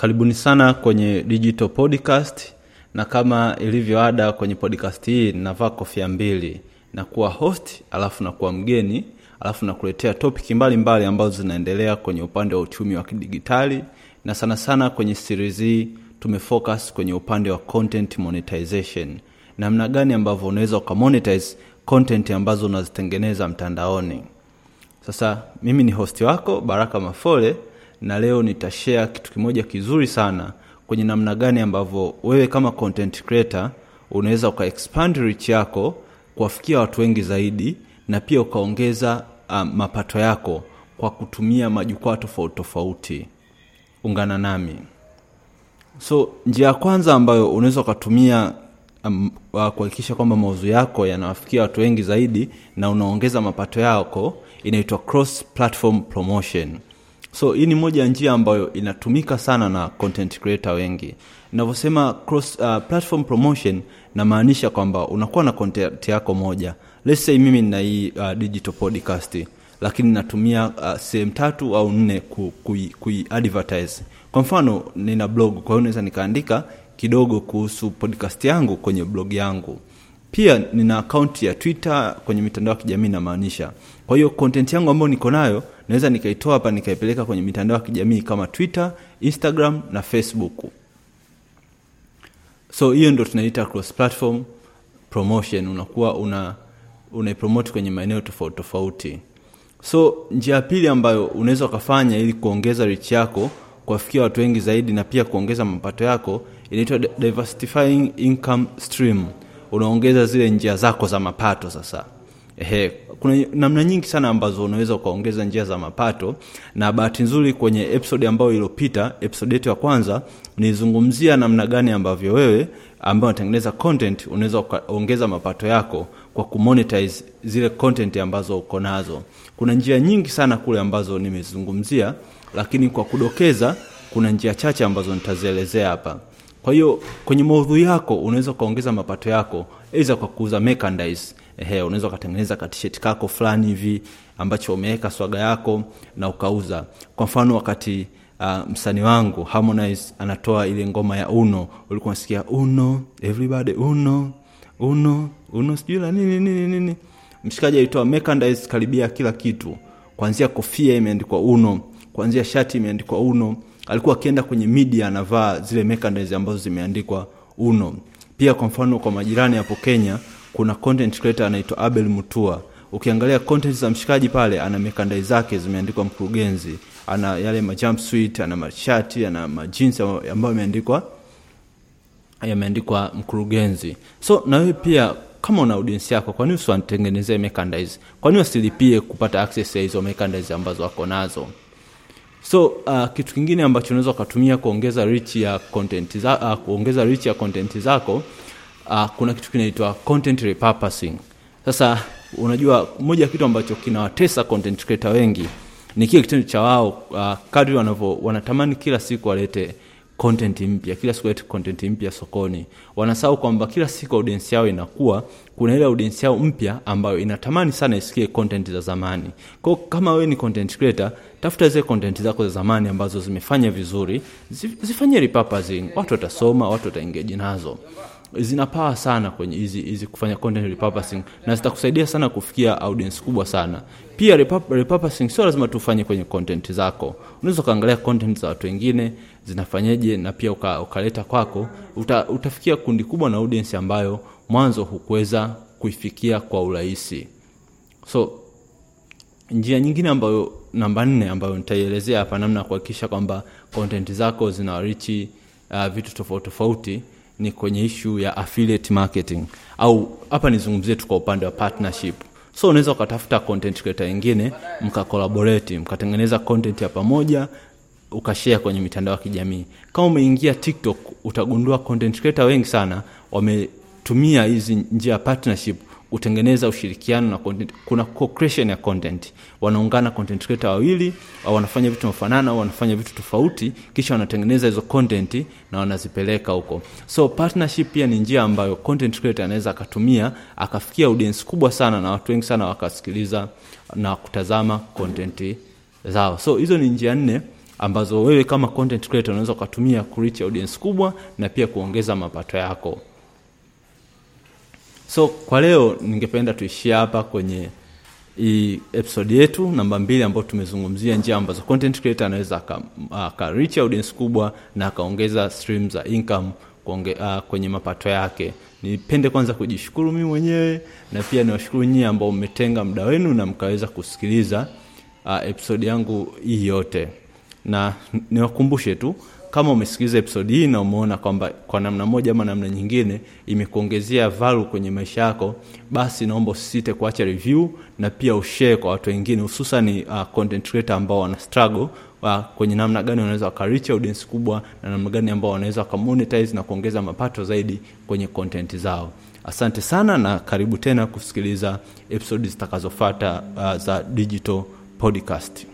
Karibuni sana kwenye Digital Podcast, na kama ilivyo ada kwenye podcast hii navaa kofia mbili, nakuwa host alafu nakuwa mgeni alafu nakuletea topic mbalimbali ambazo zinaendelea kwenye upande wa uchumi wa kidigitali, na sana sana kwenye series hii tumefocus kwenye upande wa content monetization, namna gani ambavyo unaweza ukamonetize content ambazo unazitengeneza mtandaoni. Sasa mimi ni host wako Baraka Mafole na leo nitashare kitu kimoja kizuri sana kwenye namna gani ambavyo wewe kama content creator unaweza ukaexpand reach yako kuwafikia watu wengi zaidi na pia ukaongeza um, mapato yako kwa kutumia majukwaa tofauti tofauti. Ungana nami. So njia ya kwanza ambayo unaweza ukatumia um, kuhakikisha kwamba mauzo yako yanawafikia watu wengi zaidi na unaongeza mapato yako inaitwa cross platform promotion. So hii ni moja ya njia ambayo inatumika sana na content creator wengi. navyosema cross uh, platform promotion namaanisha kwamba unakuwa na content yako moja. Let's say mimi nina hii uh, digital podcast lakini natumia uh, sehemu tatu au nne kuiadvertise kui, kui. Kwa mfano nina blog, kwa hiyo naweza nikaandika kidogo kuhusu podcast yangu kwenye blog yangu. Pia nina akaunti ya Twitter kwenye mitandao ya kijamii namaanisha. Kwa hiyo content yangu ambayo niko nayo naweza nikaitoa hapa nikaipeleka kwenye mitandao ya kijamii kama Twitter, Instagram na Facebook. So hiyo ndo tunaita cross platform promotion, unakuwa una unaipromote kwenye maeneo tofauti tofauti. So njia ya pili ambayo unaweza ukafanya ili kuongeza reach yako kuwafikia watu wengi zaidi na pia kuongeza mapato yako inaitwa diversifying income stream. Unaongeza zile njia zako za mapato sasa. Ehe, kuna namna nyingi sana ambazo unaweza ukaongeza njia za mapato, na bahati nzuri kwenye episode ambayo iliyopita, episode yetu ya kwanza, nilizungumzia namna gani ambavyo wewe ambayo unatengeneza content unaweza ukaongeza mapato yako kwa kumonetize zile content ambazo uko nazo. Kuna njia nyingi sana kule ambazo nimezungumzia, lakini kwa kudokeza, kuna njia chache ambazo nitazielezea hapa. Kwa hiyo kwenye maudhui yako unaweza ukaongeza mapato yako aidha kwa kuuza unaweza ukatengeneza katisheti kako fulani hivi ambacho umeweka swaga yako na ukauza. Kwa mfano wakati uh, msanii wangu Harmonize anatoa ile ngoma ya Uno, ulikuwa nasikia Uno, everybody Uno, Uno, Uno sijui la nini nini nini. Mshikaji alitoa merchandise karibia kila kitu. Kuanzia kofia imeandikwa Uno, kuanzia shati imeandikwa Uno. Alikuwa akienda kwenye media anavaa zile merchandise ambazo zimeandikwa Uno. Pia kwa mfano kwa majirani hapo Kenya kuna content creator anaitwa Abel Mutua. Ukiangalia content za mshikaji pale, ana merchandise zake zimeandikwa mkurugenzi, ana yale ma ana mashati, ana majinsi ambayo yameandikwa yameandikwa mkurugenzi. So na wewe pia kama una audience yako, kwa usiwatengenezee merchandise? Kwa wasilipie kupata access ya hizo merchandise ambazo wako nazo? So uh, kitu kingine ambacho unaweza ukatumia kuongeza reach ya content za, uh, kuongeza reach ya content zako uh, kuna kitu kinaitwa content repurposing. Sasa unajua moja ya kitu ambacho kinawatesa content creator wengi ni kile kitendo cha wao uh, kadri wanavyo wanatamani kila siku walete content mpya, kila siku walete content mpya sokoni. Wanasahau kwamba kila siku audience yao inakuwa, kuna ile audience yao mpya ambayo inatamani sana isikie content za zamani. Kwa kama wewe ni content creator, tafuta zile content zako za zamani ambazo zimefanya vizuri, zifanyie repurposing. Watu watasoma, watu wataengage nazo zinapaa sana kwenye hizi hizi kufanya content repurposing na zitakusaidia sana kufikia audience kubwa sana. Pia repurposing sio lazima tufanye kwenye content zako, unaweza ukaangalia content za watu wengine zinafanyaje, na pia uka, ukaleta kwako, uta, utafikia kundi kubwa na audience ambayo mwanzo hukuweza kuifikia kwa urahisi. So njia nyingine ambayo namba nne ambayo nitaielezea hapa, namna ya kuhakikisha kwamba content zako zinawarichi uh, vitu tofauti tofauti ni kwenye ishu ya affiliate marketing au hapa nizungumzie tu kwa upande wa partnership. So unaweza ukatafuta content creator wengine mkakolaborate, mkatengeneza content ya pamoja ukashare kwenye mitandao ya kijamii. Kama umeingia TikTok utagundua content creator wengi sana wametumia hizi njia ya partnership kutengeneza ushirikiano na content. Kuna co-creation ya content, wanaungana content creator wawili au wanafanya vitu mafanana au wanafanya vitu tofauti, kisha wanatengeneza hizo content na wanazipeleka huko. So partnership pia ni njia ambayo content creator anaweza akatumia akafikia audience kubwa sana na watu wengi sana wakasikiliza na kutazama content zao. So hizo ni njia nne ambazo wewe kama content creator unaweza ukatumia kureach audience kubwa na pia kuongeza mapato yako so kwa leo ningependa tuishie hapa kwenye hii episode yetu namba mbili ambayo tumezungumzia njia ambazo content creator anaweza aka, aka audience kubwa na akaongeza stream za income kuonge, uh, kwenye mapato yake. Nipende kwanza kujishukuru mimi mwenyewe na pia niwashukuru nyie ambao mmetenga muda wenu na mkaweza kusikiliza uh, episode yangu hii yote. Na niwakumbushe tu kama umesikiliza episodi hii na umeona kwamba kwa namna moja ama namna nyingine imekuongezea value kwenye maisha yako basi naomba usisite kuacha review na pia ushare kwa watu wengine hususan uh, content creator ambao wana struggle uh, kwenye namna gani wanaweza wakarich audience kubwa na namna gani ambao wanaweza wakamonetize na kuongeza mapato zaidi kwenye content zao. Asante sana na karibu tena kusikiliza episodi zitakazofata uh, za digital podcast